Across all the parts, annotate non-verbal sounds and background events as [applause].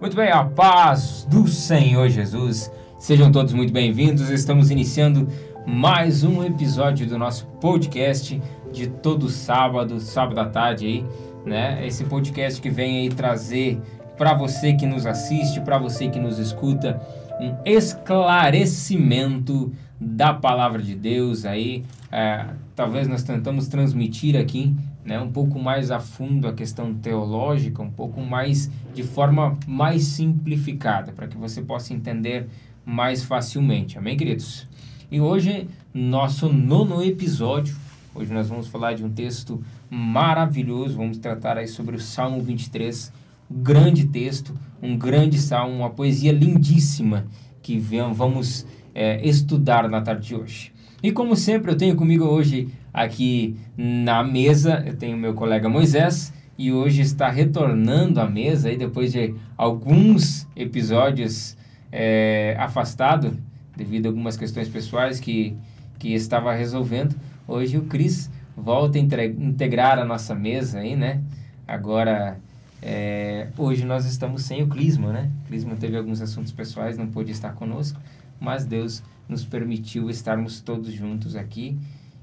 Muito bem, a paz do Senhor Jesus. Sejam todos muito bem-vindos. Estamos iniciando mais um episódio do nosso podcast de todo sábado, sábado à tarde aí, né? Esse podcast que vem aí trazer para você que nos assiste, para você que nos escuta, um esclarecimento da palavra de Deus aí. É, talvez nós tentamos transmitir aqui né, um pouco mais a fundo a questão teológica, um pouco mais de forma mais simplificada, para que você possa entender mais facilmente. Amém, queridos? E hoje, nosso nono episódio, hoje nós vamos falar de um texto maravilhoso, vamos tratar aí sobre o Salmo 23, um grande texto, um grande salmo, uma poesia lindíssima que vamos é, estudar na tarde de hoje. E como sempre, eu tenho comigo hoje aqui na mesa, eu tenho meu colega Moisés, e hoje está retornando à mesa, aí depois de alguns episódios é, afastado, devido a algumas questões pessoais que, que estava resolvendo. Hoje o Cris volta a integrar a nossa mesa aí, né? Agora, é, hoje nós estamos sem o Clisma, né? O Clisma teve alguns assuntos pessoais, não pôde estar conosco, mas Deus nos permitiu estarmos todos juntos aqui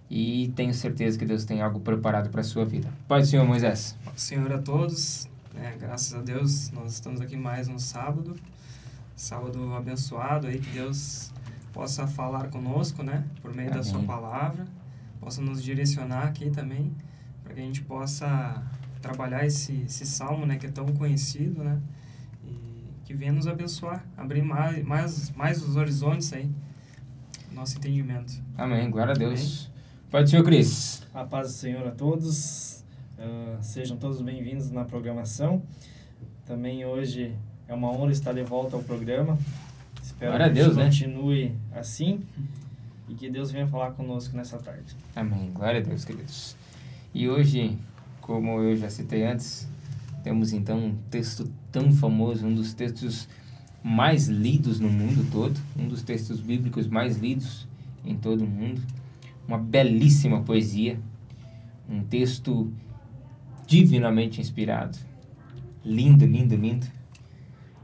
e tenho certeza que Deus tem algo preparado para a sua vida. Pai do Senhor Moisés. Senhor a todos, né, graças a Deus nós estamos aqui mais um sábado, sábado abençoado aí, que Deus possa falar conosco, né, por meio Amém. da sua palavra, possa nos direcionar aqui também, para que a gente possa trabalhar esse, esse salmo, né, que é tão conhecido, né, e que venha nos abençoar, abrir mais, mais, mais os horizontes aí, nosso entendimento. Amém, glória a Deus. Amém. Pode ser, Cris. A paz do Senhor a todos. Uh, sejam todos bem-vindos na programação. Também hoje é uma honra estar de volta ao programa. Espero Glória que a Deus, né? continue assim e que Deus venha falar conosco nessa tarde. Amém. Glória a Deus, queridos. E hoje, como eu já citei antes, temos então um texto tão famoso, um dos textos mais lidos no mundo todo, um dos textos bíblicos mais lidos em todo o mundo uma belíssima poesia, um texto divinamente inspirado. Lindo, lindo, lindo.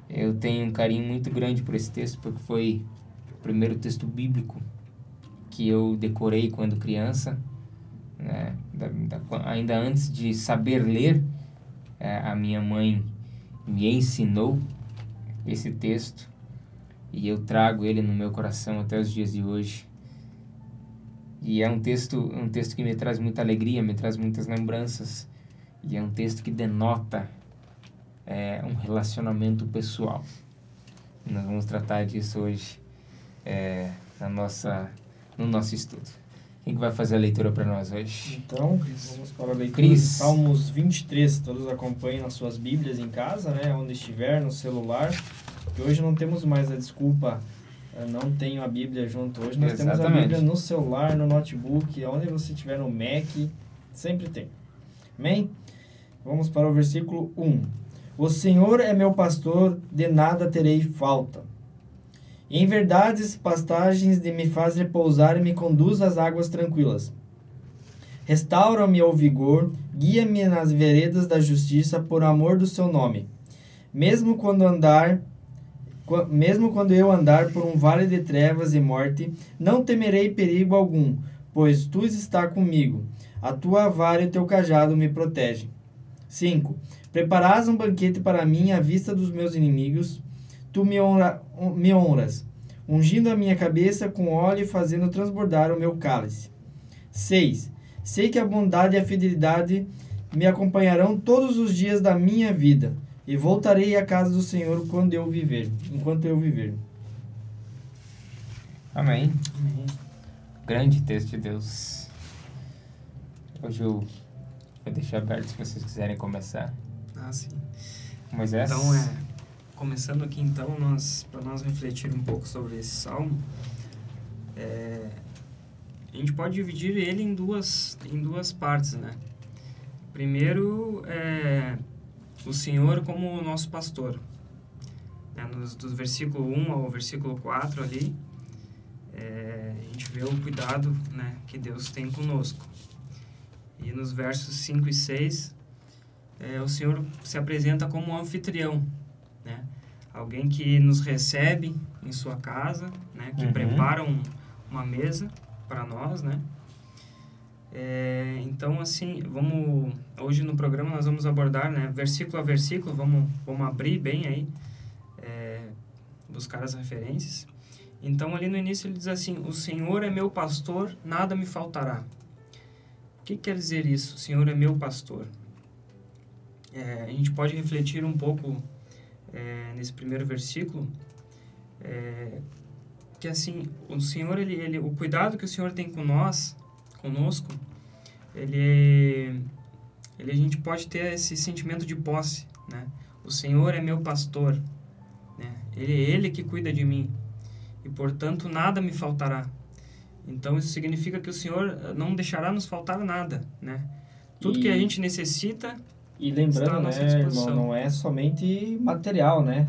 Eu tenho um carinho muito grande por esse texto, porque foi o primeiro texto bíblico que eu decorei quando criança, né? da, da, ainda antes de saber ler, é, a minha mãe me ensinou esse texto e eu trago ele no meu coração até os dias de hoje. E é um texto, um texto que me traz muita alegria, me traz muitas lembranças. E é um texto que denota é, um relacionamento pessoal. Nós vamos tratar disso hoje é, na nossa, no nosso estudo. Quem que vai fazer a leitura para nós hoje? Então, vamos para a leitura Cris. Salmos 23. Todos acompanhem nas suas Bíblias em casa, né? Onde estiver, no celular. Que hoje não temos mais a desculpa eu não tenho a Bíblia junto hoje. Nós Exatamente. temos a Bíblia no celular, no notebook, onde você tiver no Mac, sempre tem. Amém? Vamos para o versículo 1. O Senhor é meu pastor, de nada terei falta. Em verdades, pastagens de me faz repousar e me conduz às águas tranquilas. Restaura-me ao vigor, guia-me nas veredas da justiça por amor do seu nome. Mesmo quando andar mesmo quando eu andar por um vale de trevas e morte, não temerei perigo algum, pois tu estás comigo. A tua vara e o teu cajado me protegem. 5. Preparas um banquete para mim à vista dos meus inimigos. Tu me, honra, me honras, ungindo a minha cabeça com óleo e fazendo transbordar o meu cálice. 6. Sei que a bondade e a fidelidade me acompanharão todos os dias da minha vida e voltarei à casa do Senhor quando eu viver, enquanto eu viver. Amém. Amém. Grande texto de Deus. Hoje eu vou deixar aberto se vocês quiserem começar. Ah, sim. Moisés. Então, é, começando aqui então, nós, para nós refletir um pouco sobre esse salmo, é, a gente pode dividir ele em duas, em duas partes, né? Primeiro, é, o Senhor como o nosso pastor. É, nos, do versículo 1 ao versículo 4 ali, é, a gente vê o cuidado né, que Deus tem conosco. E nos versos 5 e 6, é, o Senhor se apresenta como um anfitrião. Né? Alguém que nos recebe em sua casa, né? Que uhum. prepara um, uma mesa para nós, né? É, então, assim, vamos hoje no programa nós vamos abordar, né, versículo a versículo, vamos, vamos abrir bem aí, é, buscar as referências. Então, ali no início ele diz assim: O Senhor é meu pastor, nada me faltará. O que quer dizer isso? O Senhor é meu pastor. É, a gente pode refletir um pouco é, nesse primeiro versículo, é, que assim, o Senhor, ele, ele, o cuidado que o Senhor tem com nós, conosco, ele, ele a gente pode ter esse sentimento de posse, né? O Senhor é meu pastor, né? Ele é Ele que cuida de mim e portanto nada me faltará. Então isso significa que o Senhor não deixará nos faltar nada, né? Tudo e, que a gente necessita e lembrando, né, irmão, não é somente material, né?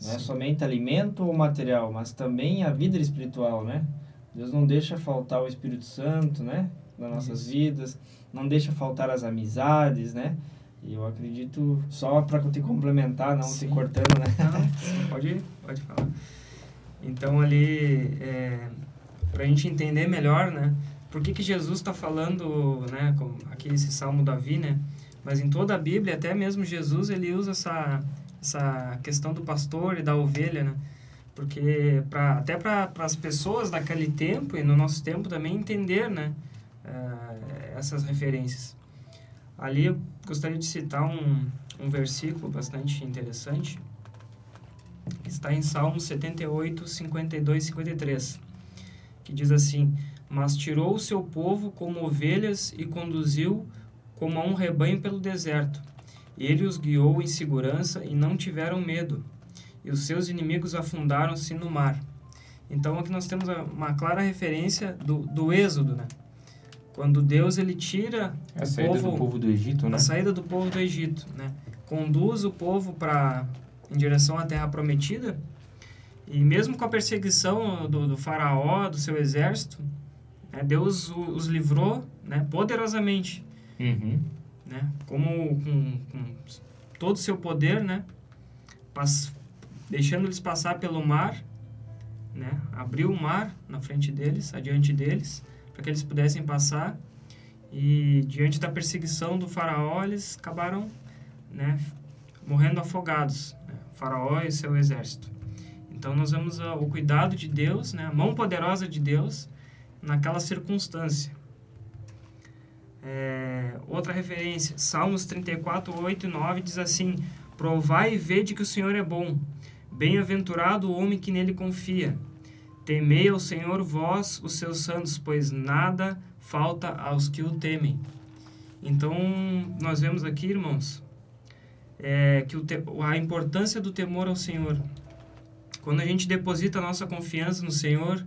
Não é somente alimento ou material, mas também a vida espiritual, né? Deus não deixa faltar o Espírito Santo, né? nas nossas Isso. vidas, não deixa faltar as amizades, né? E eu acredito, só para te complementar, não Sim. te cortando, né? Não, pode, pode falar. Então, ali, é, para a gente entender melhor, né? Por que, que Jesus está falando, né? Com, aqui esse Salmo Davi, né? Mas em toda a Bíblia, até mesmo Jesus, ele usa essa, essa questão do pastor e da ovelha, né? Porque pra, até para as pessoas daquele tempo e no nosso tempo também entender, né? uh, essas referências. Ali eu gostaria de citar um, um versículo bastante interessante, que está em Salmos 78, 52 e 53, que diz assim: Mas tirou o seu povo como ovelhas e conduziu como a um rebanho pelo deserto. Ele os guiou em segurança e não tiveram medo, e os seus inimigos afundaram-se no mar. Então aqui nós temos uma clara referência do, do êxodo, né? Quando Deus ele tira a o saída povo, do povo do Egito, né? A saída do povo do Egito, né? Conduz o povo para em direção à terra prometida. E mesmo com a perseguição do, do faraó, do seu exército, né? Deus os livrou, né? Poderosamente, uhum. né? Como com, com todo o seu poder, né? Pas, deixando eles passar pelo mar, né? Abriu o mar na frente deles, adiante deles para que eles pudessem passar. E diante da perseguição do faraó, eles acabaram né, morrendo afogados, né, faraó e seu exército. Então nós vemos o cuidado de Deus, né, a mão poderosa de Deus naquela circunstância. É, outra referência, Salmos 34, 8 e 9 diz assim: Provai e vede que o Senhor é bom, bem-aventurado o homem que nele confia. Temei ao Senhor vós, os seus santos, pois nada falta aos que o temem. Então, nós vemos aqui, irmãos, é, que a importância do temor ao Senhor. Quando a gente deposita a nossa confiança no Senhor,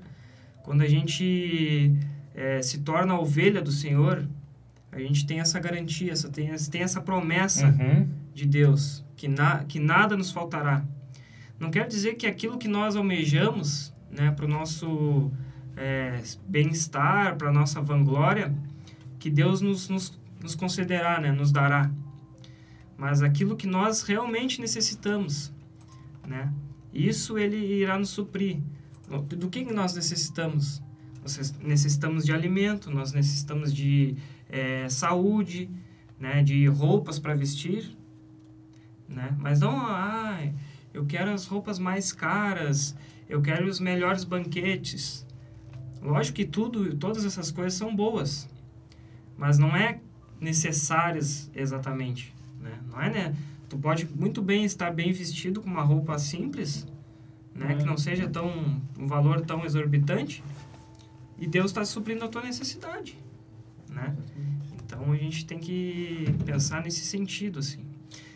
quando a gente é, se torna ovelha do Senhor, a gente tem essa garantia, essa, tem, tem essa promessa uhum. de Deus, que, na, que nada nos faltará. Não quer dizer que aquilo que nós almejamos né, para o nosso é, bem-estar, para a nossa vanglória, que Deus nos, nos, nos concederá, né, nos dará. Mas aquilo que nós realmente necessitamos, né, isso Ele irá nos suprir. Do que nós necessitamos? Nós necessitamos de alimento, nós necessitamos de é, saúde, né, de roupas para vestir, né? Mas não, ah, eu quero as roupas mais caras, eu quero os melhores banquetes. Lógico que tudo, todas essas coisas são boas, mas não é necessárias exatamente, né? Não é, né? Tu pode muito bem estar bem vestido com uma roupa simples, né? Que não seja tão um valor tão exorbitante, e Deus está suprindo a tua necessidade, né? Então a gente tem que pensar nesse sentido, assim.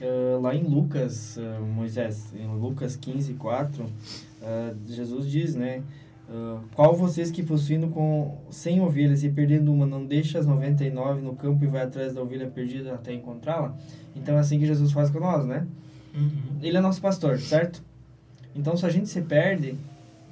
Uh, lá em Lucas, uh, Moisés, em Lucas 15, 4, uh, Jesus diz, né? Uh, qual vocês que possuindo com 100 ovelhas e perdendo uma, não deixa as 99 no campo e vai atrás da ovelha perdida até encontrá-la? Então é assim que Jesus faz com nós, né? Uhum. Ele é nosso pastor, certo? Então se a gente se perde,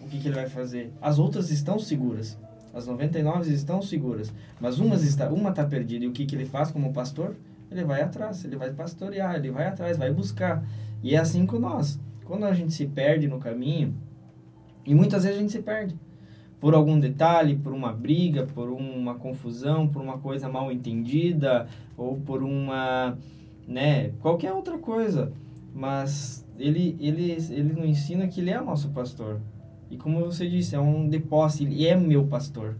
o que, que ele vai fazer? As outras estão seguras. As 99 estão seguras. Mas uma está, uma está perdida. E o que, que ele faz como pastor? Ele vai atrás, ele vai pastorear, ele vai atrás, vai buscar. E é assim com nós quando a gente se perde no caminho, e muitas vezes a gente se perde por algum detalhe, por uma briga, por uma confusão, por uma coisa mal entendida ou por uma, né, qualquer outra coisa. Mas ele ele ele nos ensina que ele é nosso pastor. E como você disse, é um depósito, ele é meu pastor.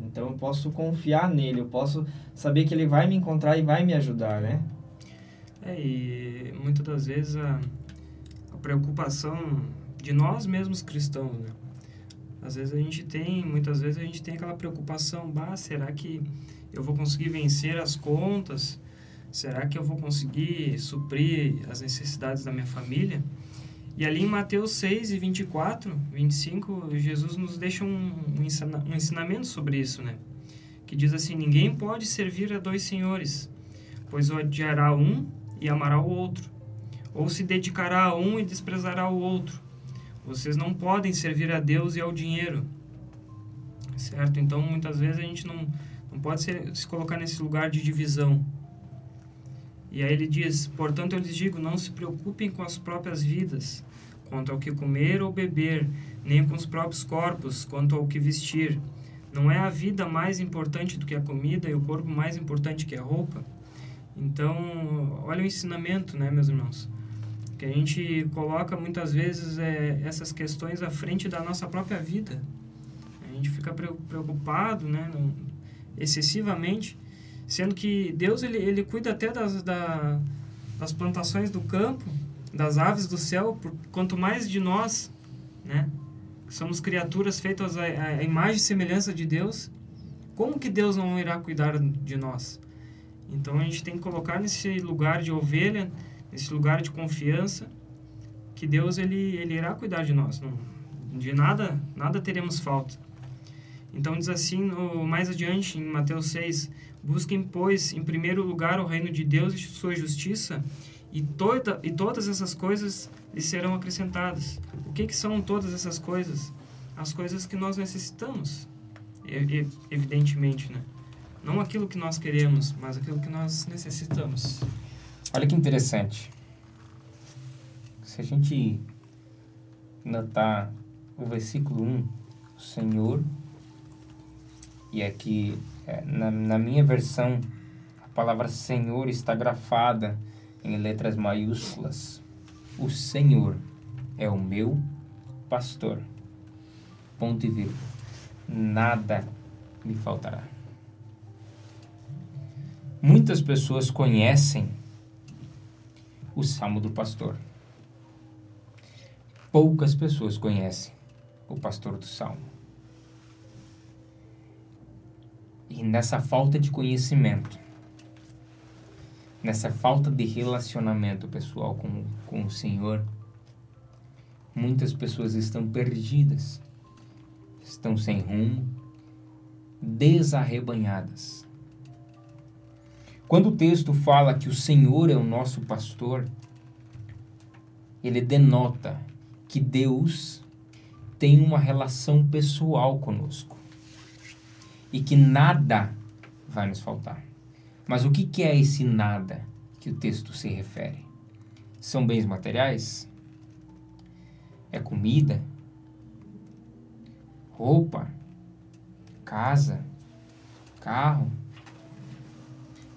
Então eu posso confiar nele, eu posso saber que ele vai me encontrar e vai me ajudar, né? É, e muitas das vezes a, a preocupação de nós mesmos cristãos, né? Às vezes a gente tem, muitas vezes a gente tem aquela preocupação, bah, será que eu vou conseguir vencer as contas? Será que eu vou conseguir suprir as necessidades da minha família? E ali em Mateus 6 e 24, 25, Jesus nos deixa um, um ensinamento sobre isso, né? Que diz assim: Ninguém pode servir a dois senhores, pois odiará um e amará o outro, ou se dedicará a um e desprezará o outro. Vocês não podem servir a Deus e ao dinheiro, certo? Então, muitas vezes a gente não, não pode ser, se colocar nesse lugar de divisão. E aí ele diz: Portanto, eu lhes digo, não se preocupem com as próprias vidas quanto ao que comer ou beber, nem com os próprios corpos, quanto ao que vestir. Não é a vida mais importante do que a comida e o corpo mais importante que a roupa? Então, olha o ensinamento, né, meus irmãos? Que a gente coloca muitas vezes é, essas questões à frente da nossa própria vida. A gente fica preocupado, né, excessivamente, sendo que Deus ele, ele cuida até das, da, das plantações do campo, das aves do céu, por, quanto mais de nós, né? Somos criaturas feitas à, à imagem e semelhança de Deus. Como que Deus não irá cuidar de nós? Então a gente tem que colocar nesse lugar de ovelha, nesse lugar de confiança, que Deus ele, ele irá cuidar de nós. Não, de nada, nada teremos falta. Então diz assim, no, mais adiante, em Mateus 6, busquem, pois, em primeiro lugar o reino de Deus e sua justiça, e, toda, e todas essas coisas lhe serão acrescentadas. O que, que são todas essas coisas? As coisas que nós necessitamos, evidentemente, né? Não aquilo que nós queremos, mas aquilo que nós necessitamos. Olha que interessante. Se a gente notar o versículo 1, o Senhor, e aqui é, na, na minha versão, a palavra Senhor está grafada em letras maiúsculas: O Senhor é o meu pastor. Ponto e vírgula. Nada me faltará. Muitas pessoas conhecem o Salmo do Pastor. Poucas pessoas conhecem o pastor do Salmo. E nessa falta de conhecimento, nessa falta de relacionamento pessoal com, com o Senhor, muitas pessoas estão perdidas, estão sem rumo, desarrebanhadas. Quando o texto fala que o Senhor é o nosso pastor, ele denota que Deus tem uma relação pessoal conosco e que nada vai nos faltar. Mas o que, é esse nada que o texto se refere? São bens materiais? É comida? Roupa? Casa? Carro?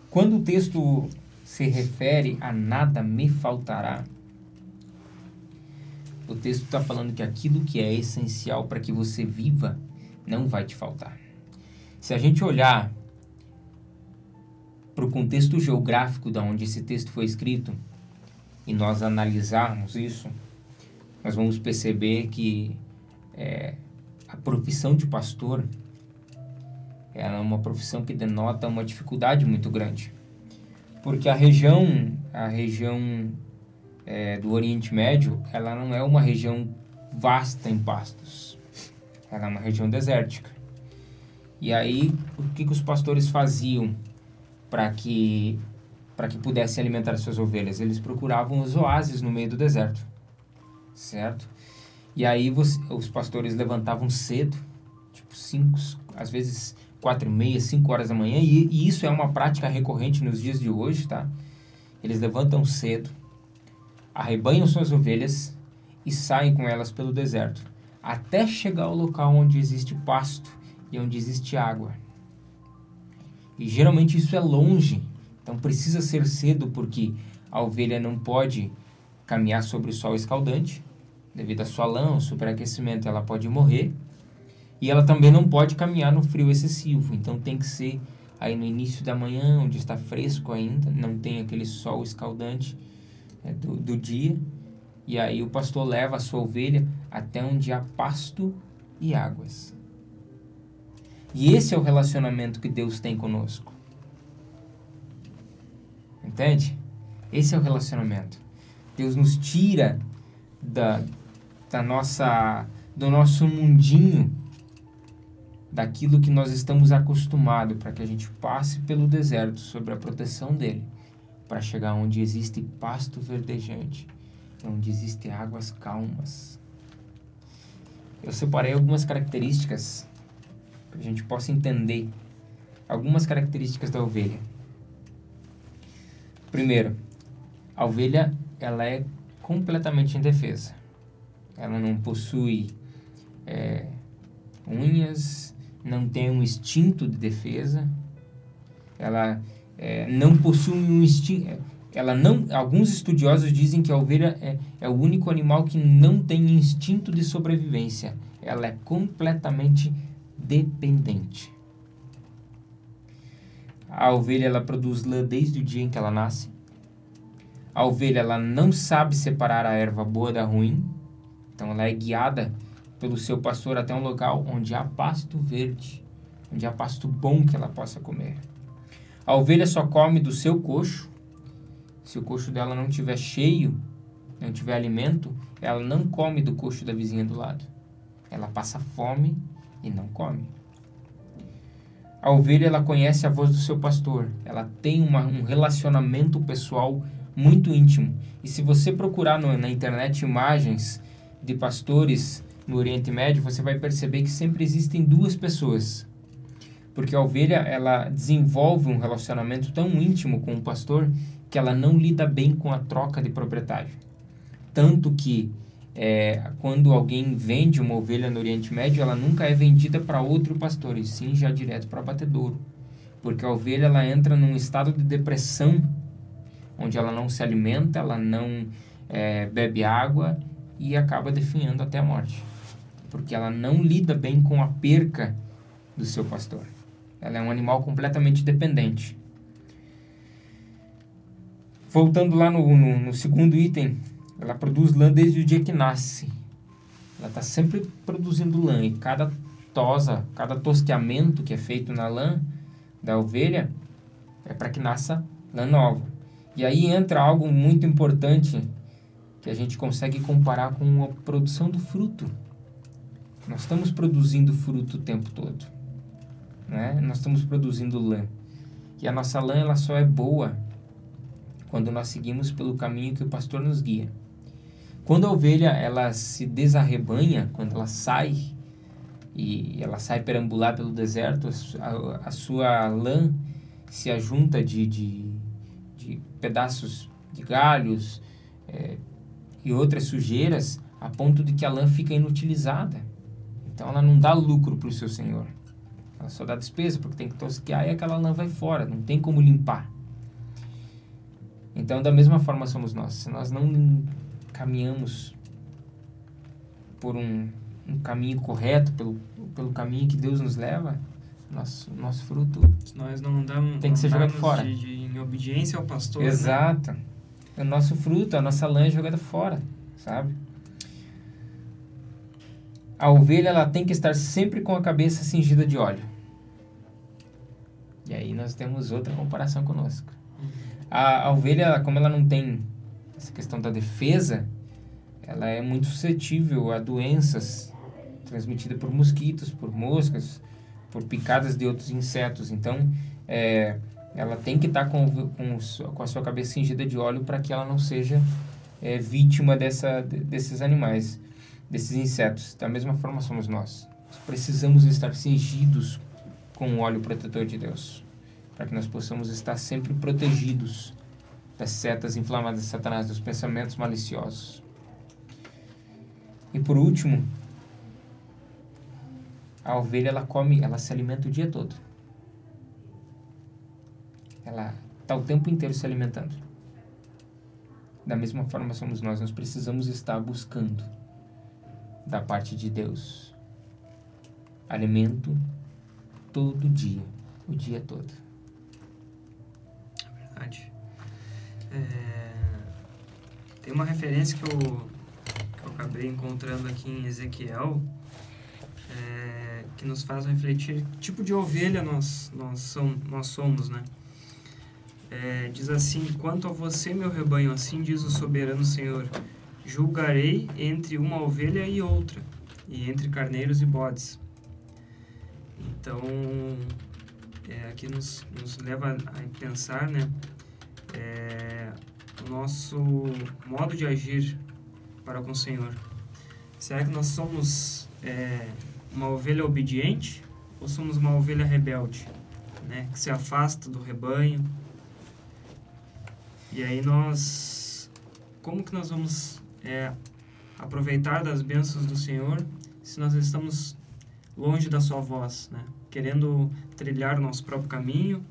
Quando o texto se refere a nada me faltará, o texto está falando que aquilo que é essencial para que você viva não vai te faltar. Se a gente olhar para o contexto geográfico da onde esse texto foi escrito e nós analisarmos isso, nós vamos perceber que é, a profissão de pastor é uma profissão que denota uma dificuldade muito grande, porque a região, a região é, do Oriente Médio, ela não é uma região vasta em pastos, ela é uma região desértica. E aí, o que, que os pastores faziam? Para que para que pudessem alimentar suas ovelhas. Eles procuravam os oásis no meio do deserto, certo? E aí você, os pastores levantavam cedo, tipo cinco, às vezes quatro e meia, cinco horas da manhã, e, e isso é uma prática recorrente nos dias de hoje, tá? Eles levantam cedo, arrebanham suas ovelhas e saem com elas pelo deserto, até chegar ao local onde existe pasto e onde existe água. E geralmente isso é longe, então precisa ser cedo porque a ovelha não pode caminhar sobre o sol escaldante, devido à sua lã, ao superaquecimento, ela pode morrer. E ela também não pode caminhar no frio excessivo, então tem que ser aí no início da manhã, onde está fresco ainda, não tem aquele sol escaldante é, do, do dia. E aí o pastor leva a sua ovelha até onde há pasto e águas. E esse é o relacionamento que Deus tem conosco. Entende? Esse é o relacionamento. Deus nos tira da, da nossa, do nosso mundinho, daquilo que nós estamos acostumados, para que a gente passe pelo deserto sob a proteção dele, para chegar onde existe pasto verdejante, onde existem águas calmas. Eu separei algumas características para a gente possa entender algumas características da ovelha. Primeiro, a ovelha ela é completamente indefesa. Ela não possui é, unhas, não tem um instinto de defesa. Ela é, não possui um instinto. É, ela não. Alguns estudiosos dizem que a ovelha é, é o único animal que não tem instinto de sobrevivência. Ela é completamente dependente. A ovelha ela produz lã desde o dia em que ela nasce. A ovelha ela não sabe separar a erva boa da ruim, então ela é guiada pelo seu pastor até um local onde há pasto verde, onde há pasto bom que ela possa comer. A ovelha só come do seu coxo. Se o coxo dela não estiver cheio, não tiver alimento, ela não come do coxo da vizinha do lado. Ela passa fome e não come. A ovelha ela conhece a voz do seu pastor, ela tem uma, um relacionamento pessoal muito íntimo. E se você procurar no, na internet imagens de pastores no Oriente Médio, você vai perceber que sempre existem duas pessoas. Porque a ovelha ela desenvolve um relacionamento tão íntimo com o pastor que ela não lida bem com a troca de proprietário. Tanto que é, quando alguém vende uma ovelha no Oriente Médio, ela nunca é vendida para outro pastor, e sim já direto para abatedouro. Porque a ovelha ela entra num estado de depressão, onde ela não se alimenta, ela não é, bebe água e acaba definhando até a morte. Porque ela não lida bem com a perca do seu pastor. Ela é um animal completamente dependente. Voltando lá no, no, no segundo item, ela produz lã desde o dia que nasce. Ela está sempre produzindo lã e cada tosa, cada tosqueamento que é feito na lã da ovelha é para que nasça lã nova. E aí entra algo muito importante que a gente consegue comparar com a produção do fruto. Nós estamos produzindo fruto o tempo todo. Né? Nós estamos produzindo lã. E a nossa lã ela só é boa quando nós seguimos pelo caminho que o pastor nos guia. Quando a ovelha ela se desarrebanha, quando ela sai e ela sai perambular pelo deserto, a, a sua lã se ajunta de, de, de pedaços de galhos é, e outras sujeiras a ponto de que a lã fica inutilizada. Então ela não dá lucro para o seu senhor. Ela só dá despesa porque tem que tosquear e aquela lã vai fora, não tem como limpar. Então, da mesma forma somos nós. Se nós não caminhamos por um, um caminho correto, pelo, pelo caminho que Deus nos leva, nosso, nosso fruto Se nós não damos, tem que ser jogado fora. De, de, em obediência ao pastor. Né? Exato. Né? O nosso fruto, a nossa lã é jogada fora, sabe? A ovelha ela tem que estar sempre com a cabeça cingida de óleo. E aí nós temos outra comparação conosco. Uhum. A, a ovelha, como ela não tem essa questão da defesa, ela é muito suscetível a doenças transmitidas por mosquitos, por moscas, por picadas de outros insetos. Então, é, ela tem que estar tá com, com, com, a sua cabeça cingida de óleo para que ela não seja é, vítima dessa, desses animais, desses insetos. Da mesma forma somos nós. nós precisamos estar cingidos com o óleo protetor de Deus, para que nós possamos estar sempre protegidos das setas inflamadas de Satanás, dos pensamentos maliciosos. E por último, a ovelha ela come, ela se alimenta o dia todo. Ela está o tempo inteiro se alimentando. Da mesma forma somos nós, nós precisamos estar buscando da parte de Deus alimento todo dia, o dia todo. É verdade. Tem uma referência que eu, que eu acabei encontrando aqui em Ezequiel, é, que nos faz refletir que tipo de ovelha nós, nós, são, nós somos, né? É, diz assim: Quanto a você, meu rebanho, assim diz o soberano Senhor: julgarei entre uma ovelha e outra, e entre carneiros e bodes. Então, é, aqui nos, nos leva a pensar, né? É, nosso modo de agir para com o Senhor. Será que nós somos é, uma ovelha obediente ou somos uma ovelha rebelde, né? Que se afasta do rebanho, e aí nós, como que nós vamos é, aproveitar das bênçãos do Senhor se nós estamos longe da sua voz, né? Querendo trilhar o nosso próprio caminho.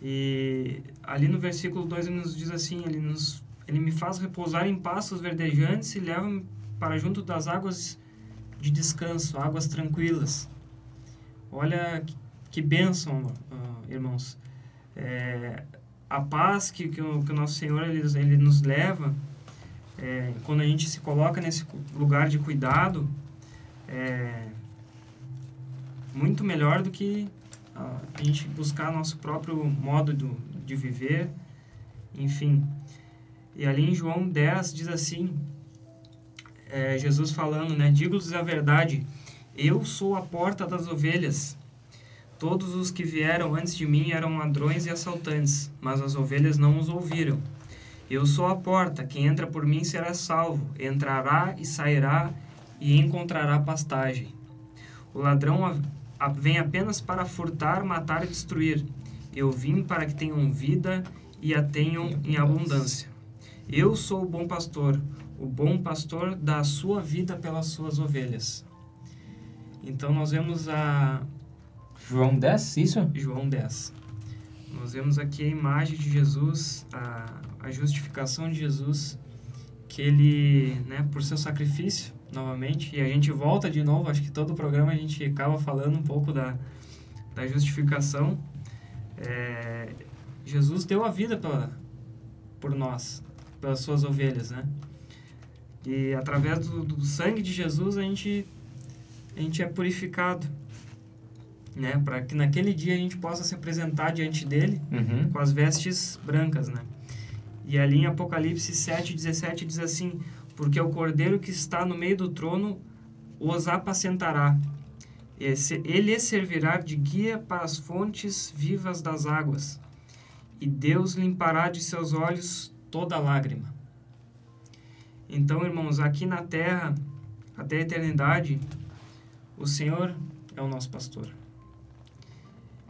E ali no versículo 2 ele nos diz assim, ele nos ele me faz repousar em pastos verdejantes e leva-me para junto das águas de descanso, águas tranquilas. Olha que, bênção, uh, irmãos. É, a paz que, que, o, que o nosso Senhor ele, ele nos leva, é, quando a gente se coloca nesse lugar de cuidado, é muito melhor do que a, gente buscar nosso próprio modo do, de viver, enfim. E ali em João 10 diz assim, é, Jesus falando, né? Digo-lhes a verdade, eu sou a porta das ovelhas. Todos os que vieram antes de mim eram ladrões e assaltantes, mas as ovelhas não os ouviram. Eu sou a porta, quem entra por mim será salvo, entrará e sairá e encontrará pastagem. O ladrão vem apenas para furtar, matar e destruir. Eu vim para que tenham vida e a tenham em abundância. Eu sou o bom pastor. O bom pastor dá a sua vida pelas suas ovelhas. Então nós vemos a, João 10, isso? João 10. Nós vemos aqui a imagem de Jesus, a, a justificação de Jesus, que ele, né, por seu sacrifício, novamente, e a gente volta de novo, acho que todo o programa a gente acaba falando um pouco da, da justificação. É, Jesus deu a vida pela, por nós, pelas suas ovelhas, né? E através do, do sangue de Jesus a gente, a gente é purificado né? Para que naquele dia a gente possa se apresentar diante dele uhum. com as vestes brancas, né? E ali em Apocalipse 7, 17 diz assim: Porque o cordeiro que está no meio do trono os apacentará. Ele servirá de guia para as fontes vivas das águas, e Deus limpará de seus olhos toda lágrima. Então, irmãos, aqui na terra, até a eternidade, o Senhor é o nosso pastor.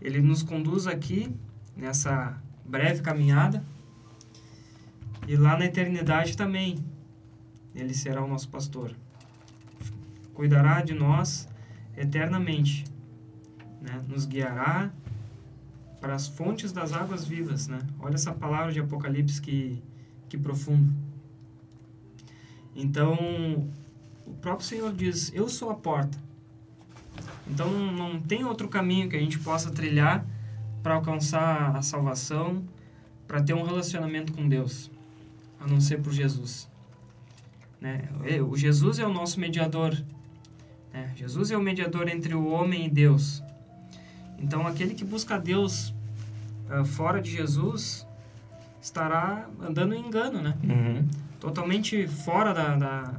Ele nos conduz aqui nessa breve caminhada e lá na eternidade também. Ele será o nosso pastor. Cuidará de nós eternamente, né? Nos guiará para as fontes das águas vivas, né? Olha essa palavra de Apocalipse que que profundo. Então, o próprio Senhor diz: "Eu sou a porta. Então não tem outro caminho que a gente possa trilhar para alcançar a salvação, para ter um relacionamento com Deus, a não ser por Jesus. Né? O Jesus é o nosso mediador. Né? Jesus é o mediador entre o homem e Deus. Então aquele que busca Deus uh, fora de Jesus estará andando em engano, né? Uhum. Totalmente fora da, da,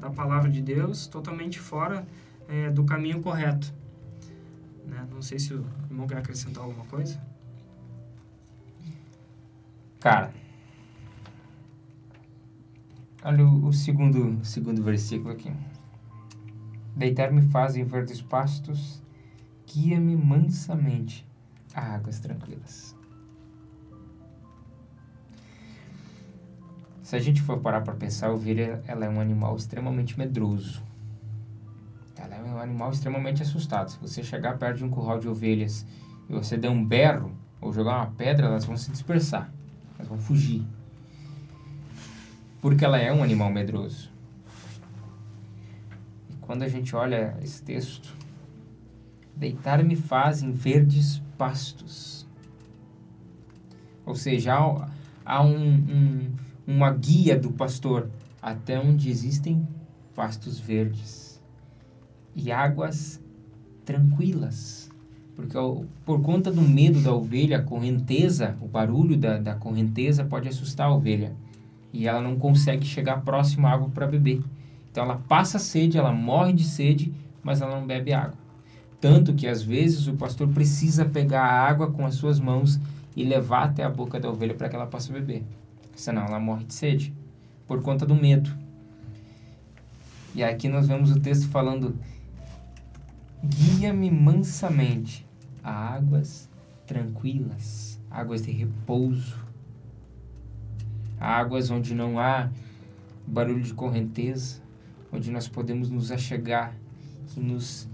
da palavra de Deus, totalmente fora é, do caminho correto. Né? Não sei se o irmão quer acrescentar alguma coisa. Cara, olha o, o segundo, segundo versículo aqui. Deitar-me faz em verdes pastos, guia-me mansamente a águas tranquilas. Se a gente for parar para pensar, ovelha ela é um animal extremamente medroso. Ela é um animal extremamente assustado. Se você chegar perto de um curral de ovelhas e você der um berro ou jogar uma pedra, elas vão se dispersar. Elas vão fugir. Porque ela é um animal medroso. E quando a gente olha esse texto, deitar-me faz em verdes pastos. Ou seja, há, há um, um, uma guia do pastor até onde existem pastos verdes e águas tranquilas. Porque por conta do medo da ovelha, a correnteza, o barulho da, da correnteza pode assustar a ovelha. E ela não consegue chegar próximo à água para beber. Então ela passa sede, ela morre de sede, mas ela não bebe água. Tanto que às vezes o pastor precisa pegar a água com as suas mãos e levar até a boca da ovelha para que ela possa beber. Senão ela morre de sede, por conta do medo. E aqui nós vemos o texto falando: Guia-me mansamente a águas tranquilas, águas de repouso, águas onde não há barulho de correnteza, onde nós podemos nos achegar e nos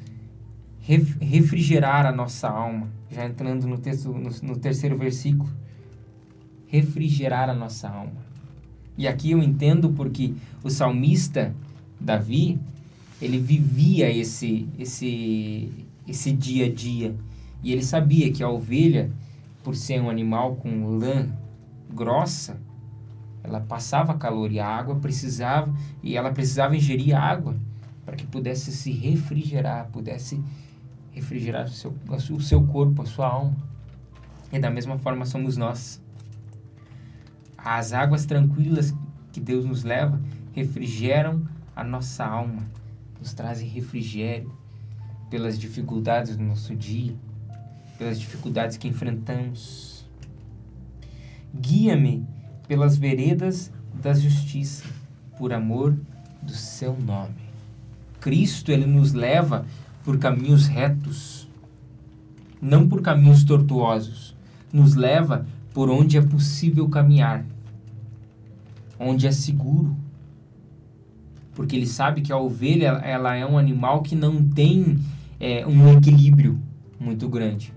refrigerar a nossa alma. Já entrando no, texto, no, no terceiro versículo, refrigerar a nossa alma. E aqui eu entendo porque o salmista Davi, ele vivia esse, esse, esse dia a dia. E ele sabia que a ovelha, por ser um animal com lã grossa, ela passava calor e a água precisava, e ela precisava ingerir água para que pudesse se refrigerar, pudesse refrigerar o seu, o seu corpo, a sua alma. E da mesma forma somos nós. As águas tranquilas que Deus nos leva refrigeram a nossa alma, nos trazem refrigério pelas dificuldades do nosso dia, pelas dificuldades que enfrentamos. Guia-me pelas veredas da justiça, por amor do seu nome. Cristo, ele nos leva por caminhos retos, não por caminhos tortuosos. Nos leva por onde é possível caminhar, onde é seguro. Porque ele sabe que a ovelha ela é um animal que não tem é, um equilíbrio muito grande.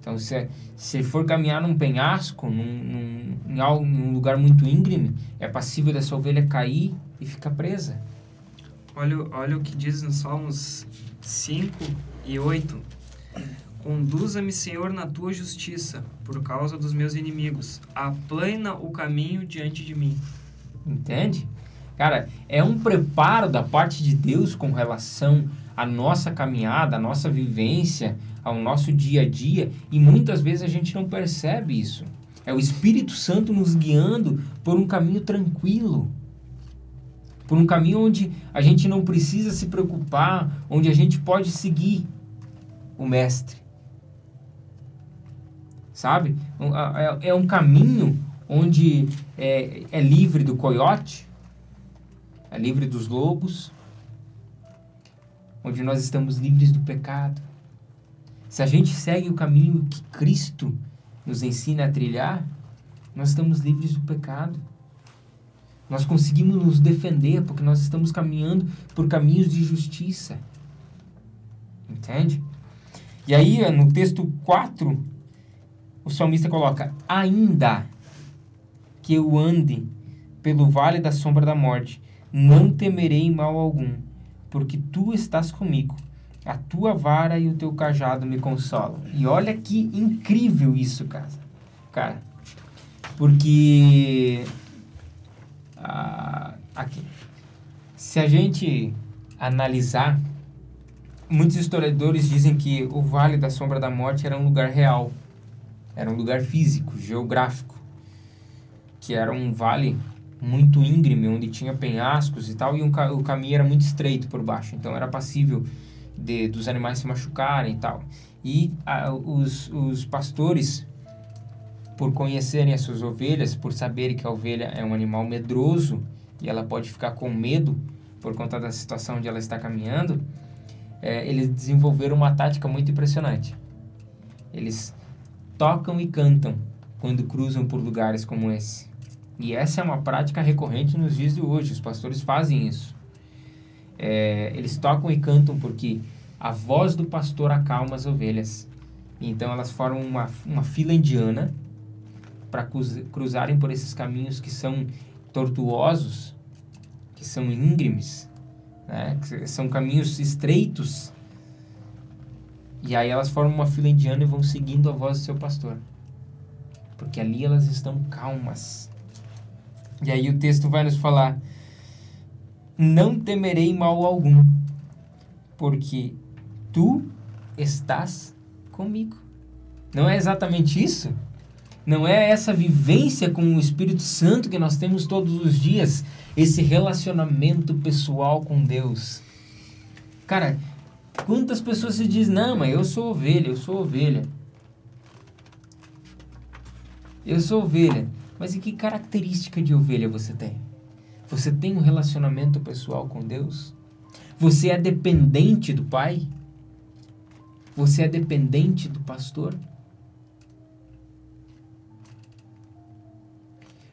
Então, se, se for caminhar num penhasco, num, num, em um lugar muito íngreme, é passível dessa ovelha cair e ficar presa. Olha, olha o que diz nos Salmos 5 e 8. Conduza-me, Senhor, na tua justiça, por causa dos meus inimigos. Aplana o caminho diante de mim. Entende? Cara, é um preparo da parte de Deus com relação à nossa caminhada, à nossa vivência, ao nosso dia a dia, e muitas vezes a gente não percebe isso. É o Espírito Santo nos guiando por um caminho tranquilo por um caminho onde a gente não precisa se preocupar, onde a gente pode seguir o Mestre. Sabe? É, um caminho onde é, é livre do coiote, é livre dos lobos, onde nós estamos livres do pecado. Se a gente segue o caminho que Cristo nos ensina a trilhar, nós estamos livres do pecado. Nós conseguimos nos defender porque nós estamos caminhando por caminhos de justiça. Entende? E aí, no texto 4, o salmista coloca: Ainda que eu ande pelo vale da sombra da morte, não temerei mal algum, porque tu estás comigo. A tua vara e o teu cajado me consolam. E olha que incrível isso, cara. Cara, porque ah, aqui. Se a gente analisar, muitos historiadores dizem que o Vale da Sombra da Morte era um lugar real, era um lugar físico, geográfico, que era um vale muito íngreme, onde tinha penhascos e tal, e um, o caminho era muito estreito por baixo, então era passível de, dos animais se machucarem e tal. E a, os, os pastores por conhecerem as suas ovelhas, por saberem que a ovelha é um animal medroso e ela pode ficar com medo por conta da situação onde ela está caminhando, é, eles desenvolveram uma tática muito impressionante. Eles tocam e cantam quando cruzam por lugares como esse. E essa é uma prática recorrente nos dias de hoje. Os pastores fazem isso. É, eles tocam e cantam porque a voz do pastor acalma as ovelhas. Então elas formam uma, uma fila indiana para cruzarem por esses caminhos que são tortuosos, que são íngremes, né? que são caminhos estreitos. E aí elas formam uma fila indiana e vão seguindo a voz do seu pastor. Porque ali elas estão calmas. E aí o texto vai nos falar: Não temerei mal algum, porque tu estás comigo. Não é exatamente isso? Não é essa vivência com o Espírito Santo que nós temos todos os dias, esse relacionamento pessoal com Deus. Cara, quantas pessoas se dizem, não, mas eu sou ovelha, eu sou ovelha. Eu sou ovelha. Mas e que característica de ovelha você tem? Você tem um relacionamento pessoal com Deus? Você é dependente do Pai? Você é dependente do pastor?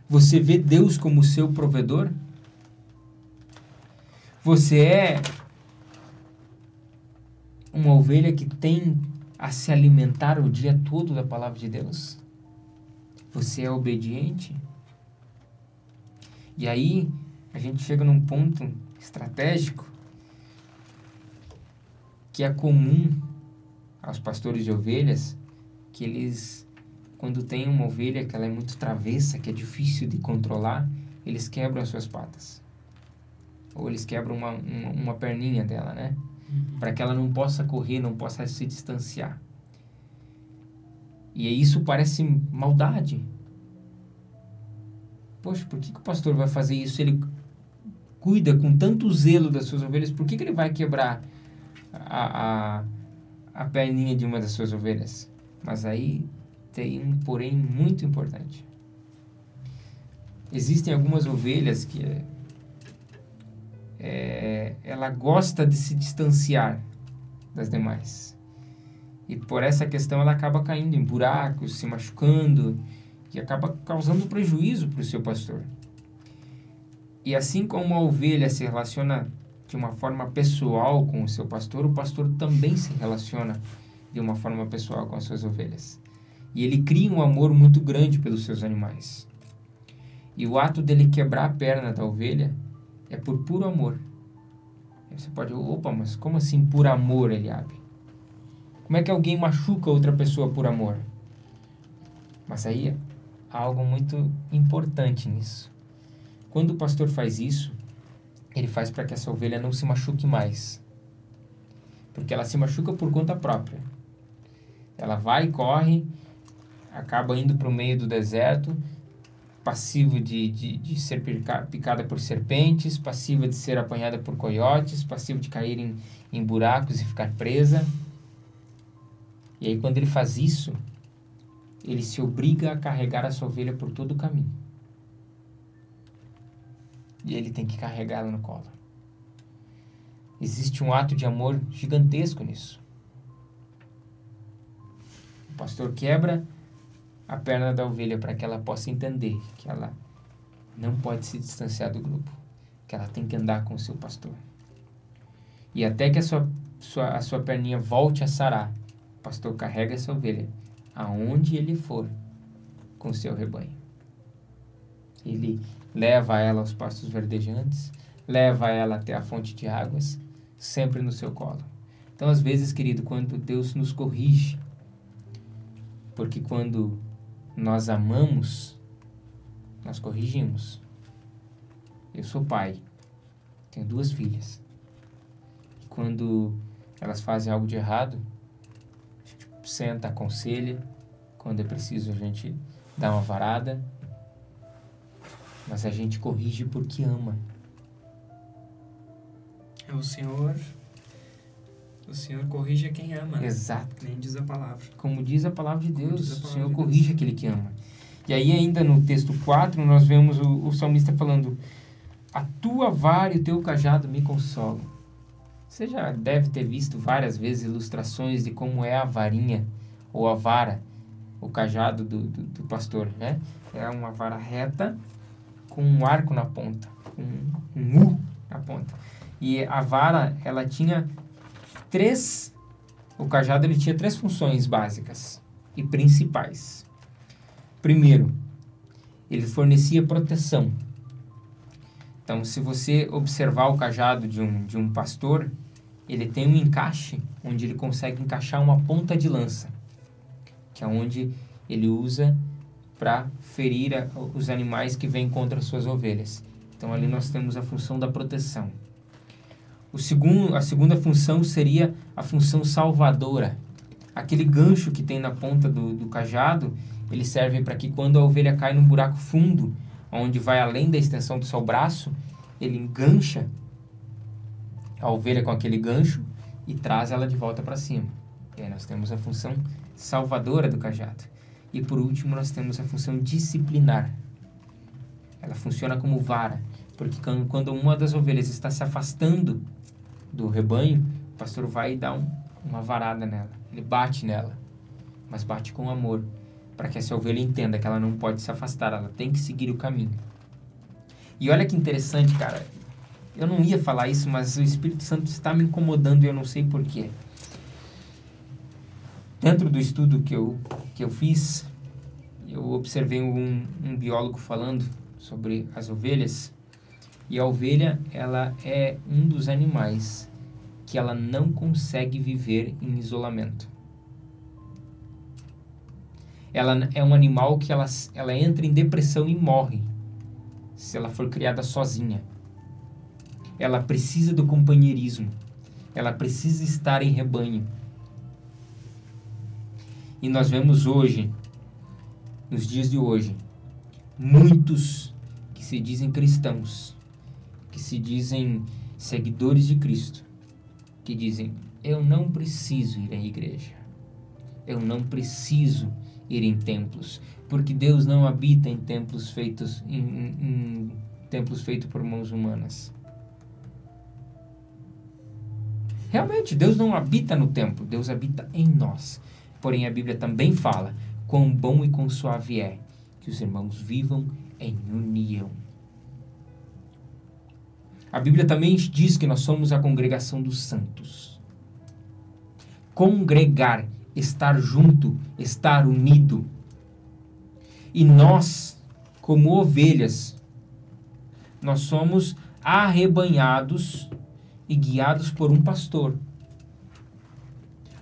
Você vê Deus como seu provedor? Você é uma ovelha que tem a se alimentar o dia todo da palavra de Deus? Você é obediente? E aí a gente chega num ponto estratégico que é comum aos pastores de ovelhas que eles quando tem uma ovelha que ela é muito travessa, que é difícil de controlar, eles quebram as suas patas. Ou eles quebram uma, uma, uma perninha dela, né? Uhum. Para que ela não possa correr, não possa se distanciar. E isso parece maldade. Poxa, por que, que o pastor vai fazer isso? Ele cuida com tanto zelo das suas ovelhas, por que, que ele vai quebrar a, a, a perninha de uma das suas ovelhas? Mas aí tem um porém muito importante. Existem algumas ovelhas que é, é, ela gosta de se distanciar das demais. E por essa questão ela acaba caindo em buracos, se machucando e acaba causando prejuízo para o seu pastor. E assim como uma ovelha se relaciona de uma forma pessoal com o seu pastor, o pastor também se relaciona de uma forma pessoal com as suas ovelhas. E ele cria um amor muito grande pelos seus animais. E o ato dele quebrar a perna da ovelha é por puro amor. Você pode, opa, mas como assim por amor, Eliabe? Como é que alguém machuca outra pessoa por amor? Mas aí há algo muito importante nisso. Quando o pastor faz isso, ele faz para que essa ovelha não se machuque mais. Porque ela se machuca por conta própria. Ela vai e corre acaba indo para o meio do deserto, passivo de, de, de ser picada por serpentes, passiva de ser apanhada por coiotes, passivo de cair em, em buracos e ficar presa. E aí, quando ele faz isso, ele se obriga a carregar a ovelha por todo o caminho. E ele tem que carregá-la no colo. Existe um ato de amor gigantesco nisso. O pastor quebra a perna da ovelha para que ela possa entender que ela não pode se distanciar do grupo, que ela tem que andar com o seu pastor. E até que a sua, sua, a sua perninha volte a sarar, o pastor carrega essa ovelha aonde ele for com o seu rebanho. Ele leva ela aos pastos verdejantes, leva ela até a fonte de águas, sempre no seu colo. Então, às vezes, querido, quando Deus nos corrige, porque quando nós amamos, nós corrigimos. Eu sou pai, tenho duas filhas. E quando elas fazem algo de errado, a gente senta, aconselha. Quando é preciso, a gente dá uma varada. Mas a gente corrige porque ama. É o Senhor o Senhor corrige quem ama. Né? Exato. Nem diz a palavra. Como diz a palavra de Deus, palavra o Senhor de corrige Deus. aquele que ama. E aí, ainda no texto 4, nós vemos o, o salmista falando: A tua vara e o teu cajado me consolam. Você já deve ter visto várias vezes ilustrações de como é a varinha ou a vara, o cajado do, do, do pastor, né? É uma vara reta com um arco na ponta, um, um U na ponta. E a vara, ela tinha três, o cajado ele tinha três funções básicas e principais. Primeiro, ele fornecia proteção. Então, se você observar o cajado de um, de um pastor, ele tem um encaixe onde ele consegue encaixar uma ponta de lança, que é onde ele usa para ferir a, os animais que vêm contra as suas ovelhas. Então, ali nós temos a função da proteção. O segundo, a segunda função seria a função salvadora. Aquele gancho que tem na ponta do, do cajado, ele serve para que quando a ovelha cai num buraco fundo, onde vai além da extensão do seu braço, ele engancha a ovelha com aquele gancho e traz ela de volta para cima. E aí nós temos a função salvadora do cajado. E por último, nós temos a função disciplinar. Ela funciona como vara, porque quando uma das ovelhas está se afastando do rebanho, o pastor vai dá um, uma varada nela. Ele bate nela, mas bate com amor, para que essa ovelha entenda que ela não pode se afastar, ela tem que seguir o caminho. E olha que interessante, cara. Eu não ia falar isso, mas o Espírito Santo está me incomodando e eu não sei porquê. Dentro do estudo que eu, que eu fiz, eu observei um, um biólogo falando sobre as ovelhas. E a ovelha, ela é um dos animais que ela não consegue viver em isolamento. Ela é um animal que ela, ela entra em depressão e morre se ela for criada sozinha. Ela precisa do companheirismo. Ela precisa estar em rebanho. E nós vemos hoje, nos dias de hoje, muitos que se dizem cristãos, que se dizem seguidores de Cristo, que dizem: Eu não preciso ir à igreja. Eu não preciso ir em templos, porque Deus não habita em templos feitos em, em, em templos feitos por mãos humanas. Realmente, Deus não habita no templo, Deus habita em nós. Porém, a Bíblia também fala: quão bom e quão suave é que os irmãos vivam em união. A Bíblia também diz que nós somos a congregação dos santos. Congregar, estar junto, estar unido. E nós, como ovelhas, nós somos arrebanhados e guiados por um pastor.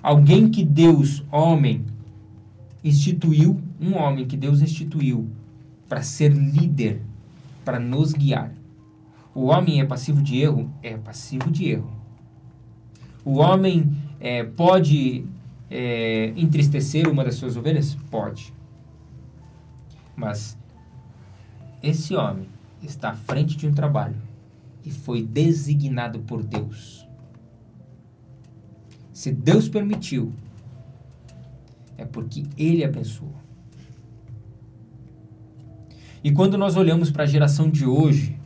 Alguém que Deus, homem, instituiu, um homem que Deus instituiu para ser líder, para nos guiar. O homem é passivo de erro? É passivo de erro. O homem é, pode é, entristecer uma das suas ovelhas? Pode. Mas esse homem está à frente de um trabalho e foi designado por Deus. Se Deus permitiu, é porque Ele abençoou. E quando nós olhamos para a geração de hoje,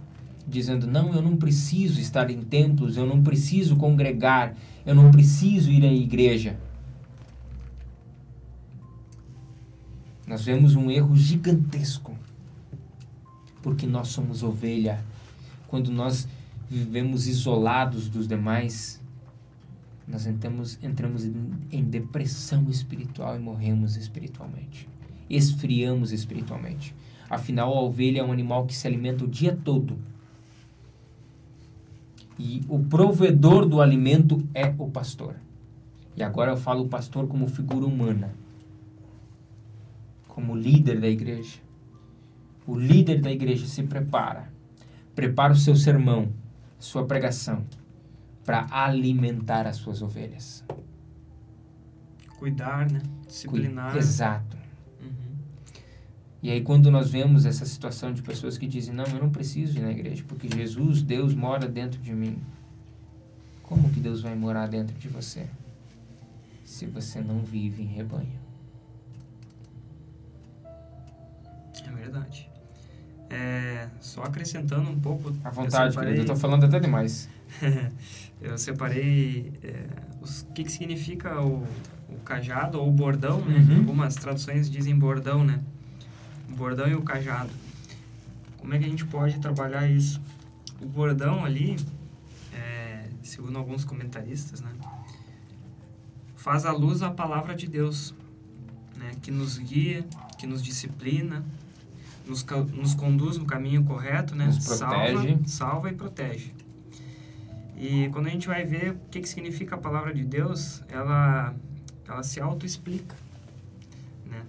dizendo: não, eu não preciso estar em templos, eu não preciso congregar, eu não preciso ir à igreja. Nós vemos um erro gigantesco, porque nós somos ovelha quando nós vivemos isolados dos demais, nós entramos, entramos em depressão espiritual e morremos espiritualmente. Esfriamos espiritualmente. Afinal, a ovelha é um animal que se alimenta o dia todo. E o provedor do alimento é o pastor. E agora eu falo o pastor como figura humana, como líder da igreja. O líder da igreja se prepara prepara o seu sermão, sua pregação, para alimentar as suas ovelhas. Cuidar, né? Disciplinar. Exato. Uhum. E aí quando nós vemos essa situação de pessoas que dizem, não, eu não preciso ir na igreja, porque Jesus, Deus mora dentro de mim. Como que Deus vai morar dentro de você? Se você não vive em rebanho. É verdade. É, só acrescentando um pouco. À vontade, separei, querido, eu estou falando até demais. [laughs] eu separei é, os, o que, que significa o, o cajado ou o bordão, né? Uhum. Algumas traduções dizem bordão, né? O bordão e o cajado. Como é que a gente pode trabalhar isso? O bordão ali, é, segundo alguns comentaristas, né, faz a luz à palavra de Deus, né, que nos guia, que nos disciplina, nos, nos conduz no caminho correto, né, nos salva, salva e protege. E quando a gente vai ver o que, que significa a palavra de Deus, ela, ela se auto-explica. Né?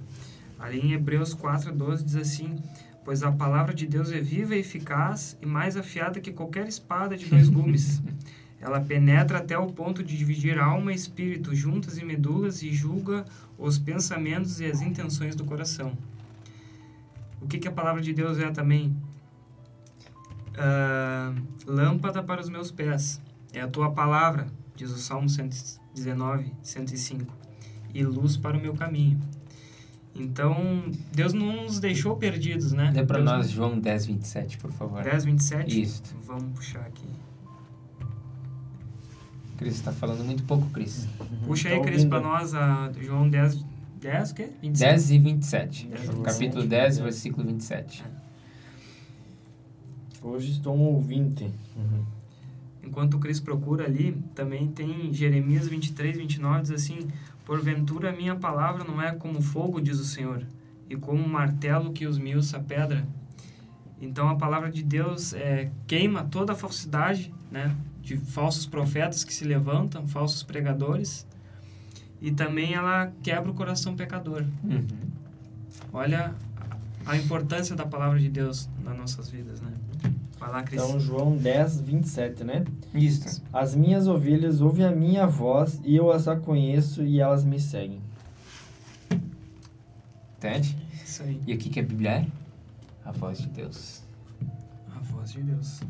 Ali em Hebreus 4, 12 diz assim: Pois a palavra de Deus é viva e eficaz e mais afiada que qualquer espada de dois gumes. [laughs] Ela penetra até o ponto de dividir alma e espírito, juntas e medulas, e julga os pensamentos e as intenções do coração. O que, que a palavra de Deus é também? Uh, lâmpada para os meus pés. É a tua palavra, diz o Salmo 119, 105, e luz para o meu caminho. Então, Deus não nos deixou perdidos, né? Dê para nós não... João 10, 27, por favor. 10, 27? Isso. Vamos puxar aqui. Cris está falando muito pouco, Cris. Puxa aí, Cris, para nós a João 10, 10 o quê? 27. 10 e 27. 10 Capítulo 10, versículo 27. É. Hoje estou um ouvinte. Uhum. Enquanto o Cris procura ali, também tem Jeremias 23, 29, diz assim: Porventura a minha palavra não é como fogo, diz o Senhor, e como um martelo que os miúça a pedra. Então a palavra de Deus é, queima toda a falsidade, né? De falsos profetas que se levantam, falsos pregadores. E também ela quebra o coração pecador. Uhum. Olha a importância da palavra de Deus nas nossas vidas, né? Vai lá, Cris. Então, João 10, 27, né? Isso. As minhas ovelhas ouvem a minha voz e eu as conheço e elas me seguem. Entende? Isso aí. E o que, que a Bíblia é? A voz de Deus. A voz de Deus.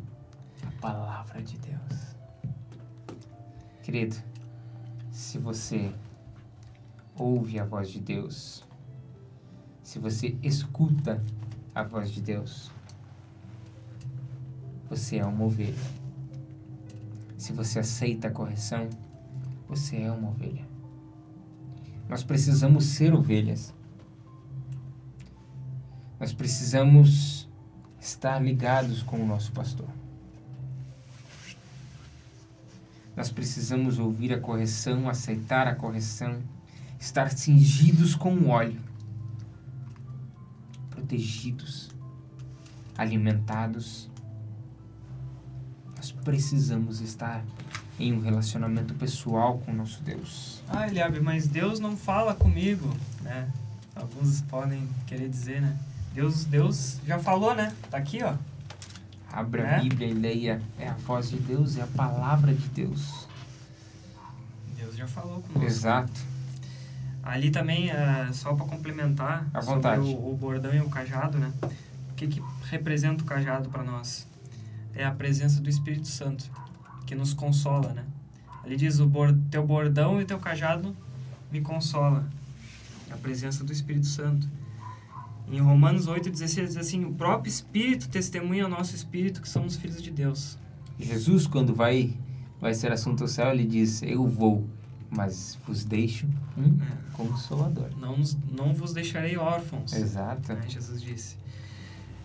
A palavra de Deus. Querido, se você ouve a voz de Deus, se você escuta a voz de Deus, você é uma ovelha. Se você aceita a correção, você é uma ovelha. Nós precisamos ser ovelhas. Nós precisamos estar ligados com o nosso pastor. Nós precisamos ouvir a correção, aceitar a correção, estar cingidos com óleo, protegidos, alimentados nós precisamos estar em um relacionamento pessoal com o nosso Deus. Ah, Eliabe, mas Deus não fala comigo, né? Alguns podem querer dizer, né? Deus, Deus já falou, né? Tá aqui, ó. Abra a né? Bíblia e leia. É a voz de Deus, é a palavra de Deus. Deus já falou conosco. Exato. Ali também, uh, só para complementar à vontade. O, o, bordão e o cajado, né? O que, que representa o cajado para nós? É a presença do Espírito Santo, que nos consola, né? Ali diz, o teu bordão e teu cajado me consola. É a presença do Espírito Santo. Em Romanos 8,16 diz assim, o próprio Espírito testemunha ao nosso Espírito que somos filhos de Deus. Jesus, quando vai, vai ser assunto ao céu, ele diz, eu vou, mas vos deixo um é. consolador. Não, não vos deixarei órfãos. Exato. Né, Jesus disse.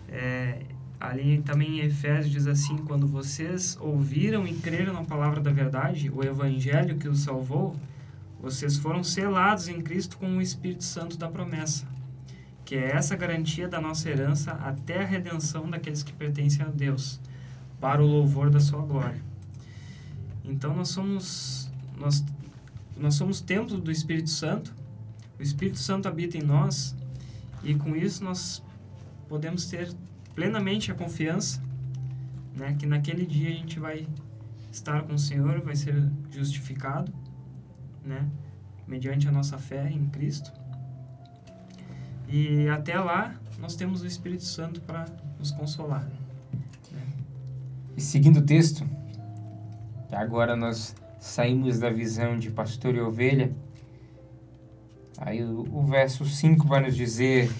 É, Ali também em Efésios diz assim: quando vocês ouviram e creram na palavra da verdade, o evangelho que os salvou, vocês foram selados em Cristo com o Espírito Santo da promessa, que é essa garantia da nossa herança até a redenção daqueles que pertencem a Deus, para o louvor da sua glória. Então nós somos nós nós somos templo do Espírito Santo. O Espírito Santo habita em nós e com isso nós podemos ter plenamente a confiança né, que naquele dia a gente vai estar com o Senhor, vai ser justificado, né, mediante a nossa fé em Cristo. E até lá nós temos o Espírito Santo para nos consolar. Né? E seguindo o texto, agora nós saímos da visão de pastor e ovelha. Aí o, o verso 5 vai nos dizer: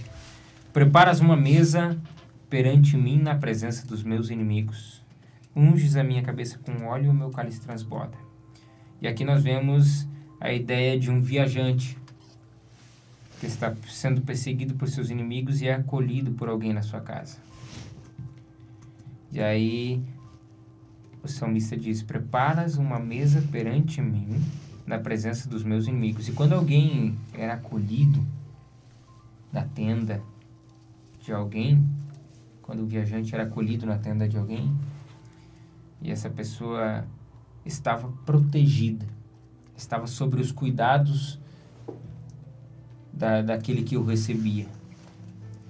Preparas uma mesa perante mim na presença dos meus inimigos. Unges a minha cabeça com óleo e o meu cálice transborda. E aqui nós vemos a ideia de um viajante que está sendo perseguido por seus inimigos e é acolhido por alguém na sua casa. E aí o salmista diz: Preparas uma mesa perante mim na presença dos meus inimigos. E quando alguém era acolhido na tenda de alguém, quando o viajante era acolhido na tenda de alguém, e essa pessoa estava protegida, estava sobre os cuidados da, daquele que o recebia.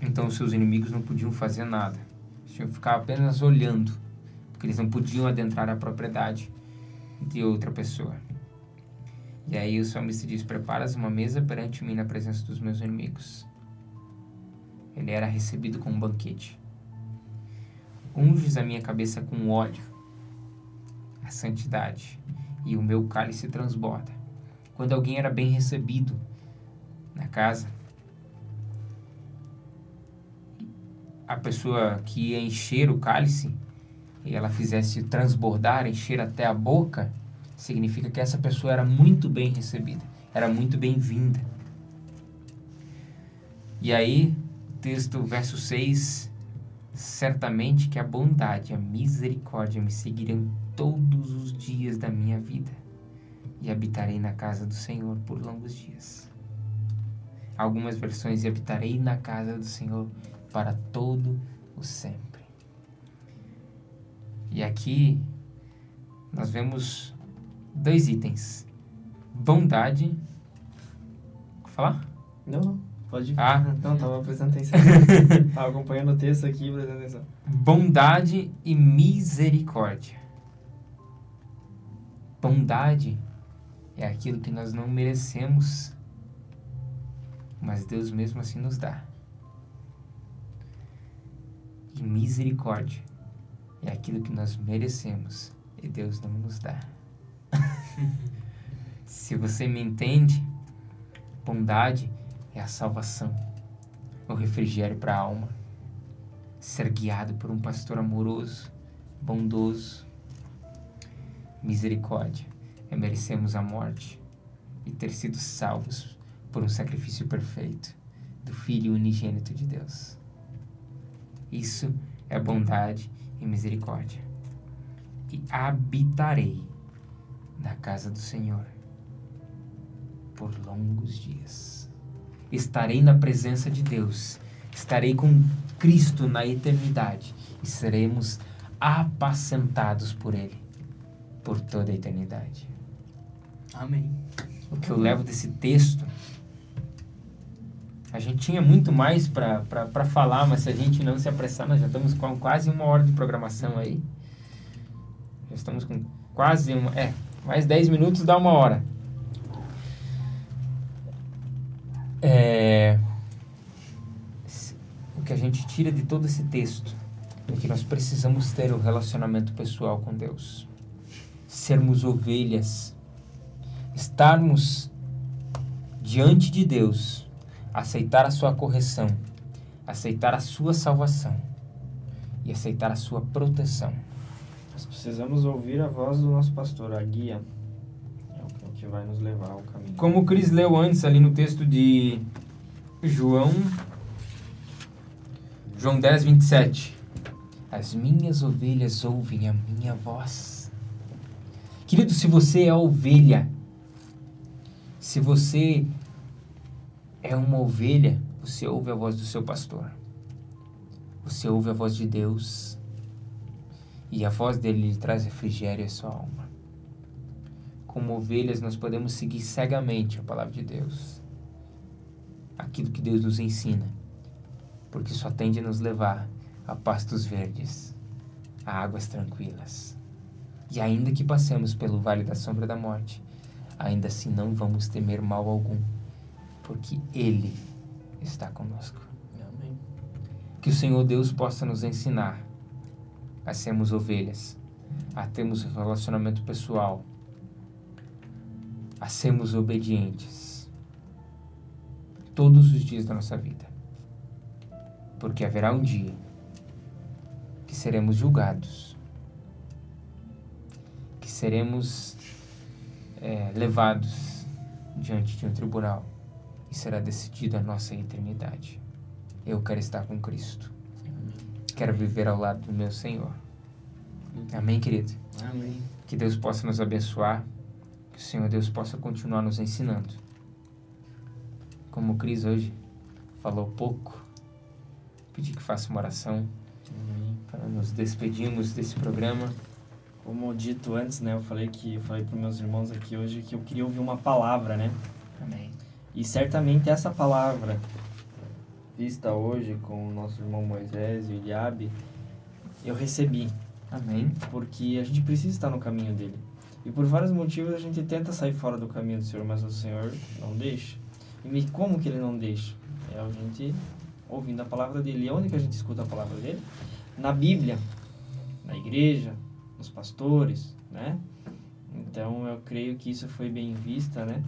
Então os seus inimigos não podiam fazer nada, tinham que ficar apenas olhando, porque eles não podiam adentrar a propriedade de outra pessoa. E aí o salmista diz: Preparas uma mesa perante mim na presença dos meus inimigos. Ele era recebido com um banquete. Unges a minha cabeça com óleo, a santidade, e o meu cálice transborda. Quando alguém era bem recebido na casa, a pessoa que ia encher o cálice e ela fizesse transbordar, encher até a boca, significa que essa pessoa era muito bem recebida, era muito bem-vinda. E aí, texto, verso 6, certamente que a bondade, a misericórdia me seguirão todos os dias da minha vida e habitarei na casa do Senhor por longos dias. Algumas versões, e habitarei na casa do Senhor para todo o sempre. E aqui nós vemos dois itens: bondade. Falar? Não. Pode ir. Ah. Não, tava prestando atenção. [laughs] tava acompanhando o texto aqui, prestando atenção. Bondade e misericórdia. Bondade é aquilo que nós não merecemos, mas Deus mesmo assim nos dá. E misericórdia é aquilo que nós merecemos e Deus não nos dá. [laughs] Se você me entende, bondade é a salvação, o refrigério para a alma, ser guiado por um pastor amoroso, bondoso. Misericórdia é merecermos a morte e ter sido salvos por um sacrifício perfeito do Filho unigênito de Deus. Isso é bondade e misericórdia. E habitarei na casa do Senhor por longos dias. Estarei na presença de Deus, estarei com Cristo na eternidade e seremos apacentados por Ele por toda a eternidade. Amém. O que eu levo desse texto. A gente tinha muito mais para falar, mas se a gente não se apressar, nós já estamos com quase uma hora de programação aí. Já estamos com quase uma. É, mais 10 minutos dá uma hora. Tira de todo esse texto é que nós precisamos ter um relacionamento pessoal com Deus. Sermos ovelhas. Estarmos diante de Deus. Aceitar a sua correção. Aceitar a sua salvação. E aceitar a sua proteção. Nós precisamos ouvir a voz do nosso pastor, a guia. É o que vai nos levar ao caminho. Como o Cris leu antes ali no texto de João, João 10, 27. As minhas ovelhas ouvem a minha voz. Querido, se você é ovelha, se você é uma ovelha, você ouve a voz do seu pastor. Você ouve a voz de Deus e a voz dele lhe traz refrigério à sua alma. Como ovelhas, nós podemos seguir cegamente a palavra de Deus, aquilo que Deus nos ensina, porque só tende a nos levar a pastos verdes, a águas tranquilas. E ainda que passemos pelo vale da sombra da morte, ainda assim não vamos temer mal algum, porque Ele está conosco. Amém. Que o Senhor Deus possa nos ensinar a sermos ovelhas, a termos relacionamento pessoal, a sermos obedientes todos os dias da nossa vida. Porque haverá um dia que seremos julgados, que seremos é, levados diante de um tribunal e será decidida a nossa eternidade. Eu quero estar com Cristo. Quero viver ao lado do meu Senhor. Amém, querido? Amém. Que Deus possa nos abençoar, que o Senhor Deus possa continuar nos ensinando. Como o Cris hoje falou pouco, pedir que faça uma oração para nos despedirmos desse programa. Como dito antes, né, eu falei que eu falei para meus irmãos aqui hoje que eu queria ouvir uma palavra, né? Amém. E certamente essa palavra vista hoje com o nosso irmão Moisés e o Eliabe, eu recebi. Amém. Porque a gente precisa estar no caminho dele. E por vários motivos a gente tenta sair fora do caminho do Senhor, mas o Senhor não deixa. E como que ele não deixa? É a gente ouvindo a palavra dele. E onde que a gente escuta a palavra dele? Na Bíblia, na igreja, nos pastores, né? Então eu creio que isso foi bem vista, né?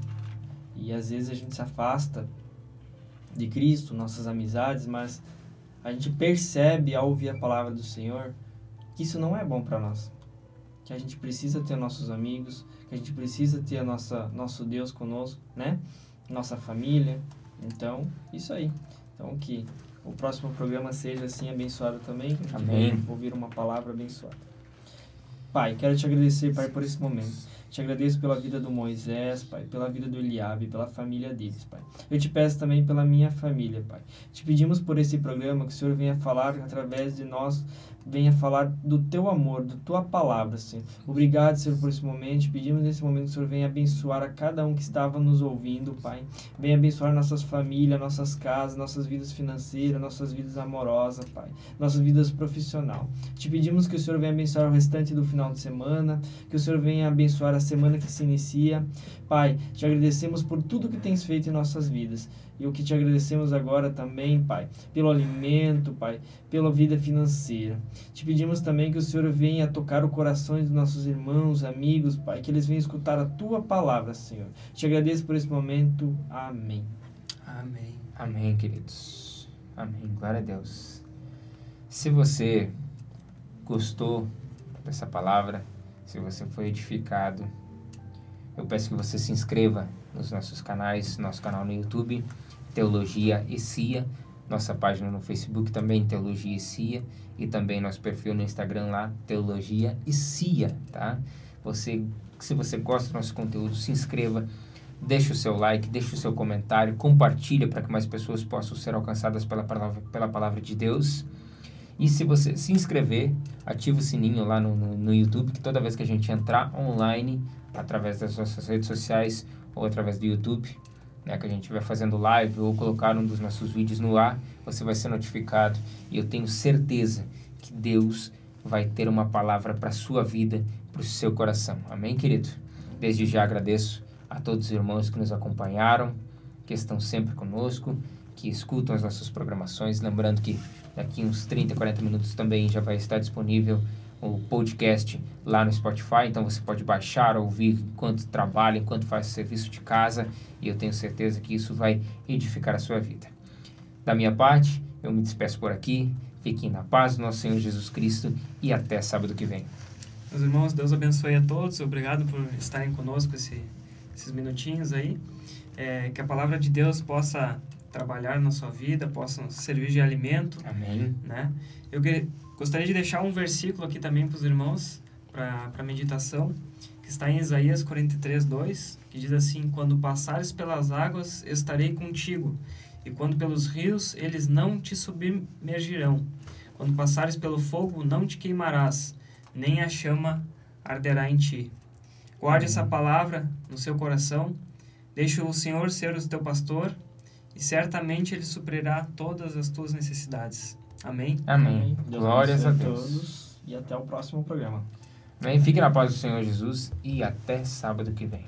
E às vezes a gente se afasta de Cristo, nossas amizades, mas a gente percebe ao ouvir a palavra do Senhor que isso não é bom para nós. Que a gente precisa ter nossos amigos, que a gente precisa ter a nossa nosso Deus conosco, né? Nossa família. Então, isso aí. Então que o próximo programa seja assim abençoado também. Amém. Ouvir uma palavra abençoada. Pai, quero te agradecer, Pai, por esse momento. Te agradeço pela vida do Moisés, Pai, pela vida do Eliabe, pela família deles, Pai. Eu te peço também pela minha família, Pai. Te pedimos por esse programa que o Senhor venha falar através de nós venha falar do teu amor, da tua palavra, Senhor. Obrigado, Senhor, por esse momento. Pedimos nesse momento que o Senhor venha abençoar a cada um que estava nos ouvindo, Pai. Venha abençoar nossas famílias, nossas casas, nossas vidas financeiras, nossas vidas amorosas, Pai. Nossas vidas profissional. Te pedimos que o Senhor venha abençoar o restante do final de semana, que o Senhor venha abençoar a semana que se inicia. Pai, te agradecemos por tudo que tens feito em nossas vidas. E o que te agradecemos agora também, Pai, pelo alimento, Pai, pela vida financeira. Te pedimos também que o Senhor venha tocar o coração dos nossos irmãos, amigos, Pai, que eles venham escutar a tua palavra, Senhor. Te agradeço por esse momento. Amém. Amém. Amém, queridos. Amém. Glória a Deus. Se você gostou dessa palavra, se você foi edificado, eu peço que você se inscreva nos nossos canais, nosso canal no YouTube, Teologia e Cia, nossa página no Facebook também, Teologia e Cia, e também nosso perfil no Instagram lá, Teologia e Cia, tá? Você, se você gosta do nosso conteúdo, se inscreva, deixe o seu like, deixe o seu comentário, compartilha para que mais pessoas possam ser alcançadas pela palavra, pela palavra de Deus. E se você se inscrever, ative o sininho lá no, no, no YouTube, que toda vez que a gente entrar online, através das nossas redes sociais ou através do YouTube, né, que a gente vai fazendo live ou colocar um dos nossos vídeos no ar, você vai ser notificado. E eu tenho certeza que Deus vai ter uma palavra para a sua vida, para o seu coração. Amém, querido? Desde já agradeço a todos os irmãos que nos acompanharam, que estão sempre conosco, que escutam as nossas programações. Lembrando que daqui uns 30, 40 minutos também já vai estar disponível o podcast lá no Spotify, então você pode baixar, ouvir enquanto trabalha, enquanto faz serviço de casa, e eu tenho certeza que isso vai edificar a sua vida. Da minha parte, eu me despeço por aqui. Fiquem na paz do nosso Senhor Jesus Cristo e até sábado que vem. Meus irmãos, Deus abençoe a todos. Obrigado por estarem conosco esse, esses minutinhos aí. É, que a palavra de Deus possa trabalhar na sua vida, possa servir de alimento. Amém. Né? Eu que, gostaria de deixar um versículo aqui também para os irmãos, para meditação, que está em Isaías 43, 2, que diz assim: Quando passares pelas águas, estarei contigo, e quando pelos rios, eles não te submergirão. Quando passares pelo fogo, não te queimarás, nem a chama arderá em ti. Guarde essa palavra no seu coração, deixe o Senhor ser o teu pastor, e certamente Ele suprirá todas as tuas necessidades. Amém? Amém. Deus Glórias a Deus. todos e até o próximo programa. Amém. Fique na paz do Senhor Jesus e até sábado que vem.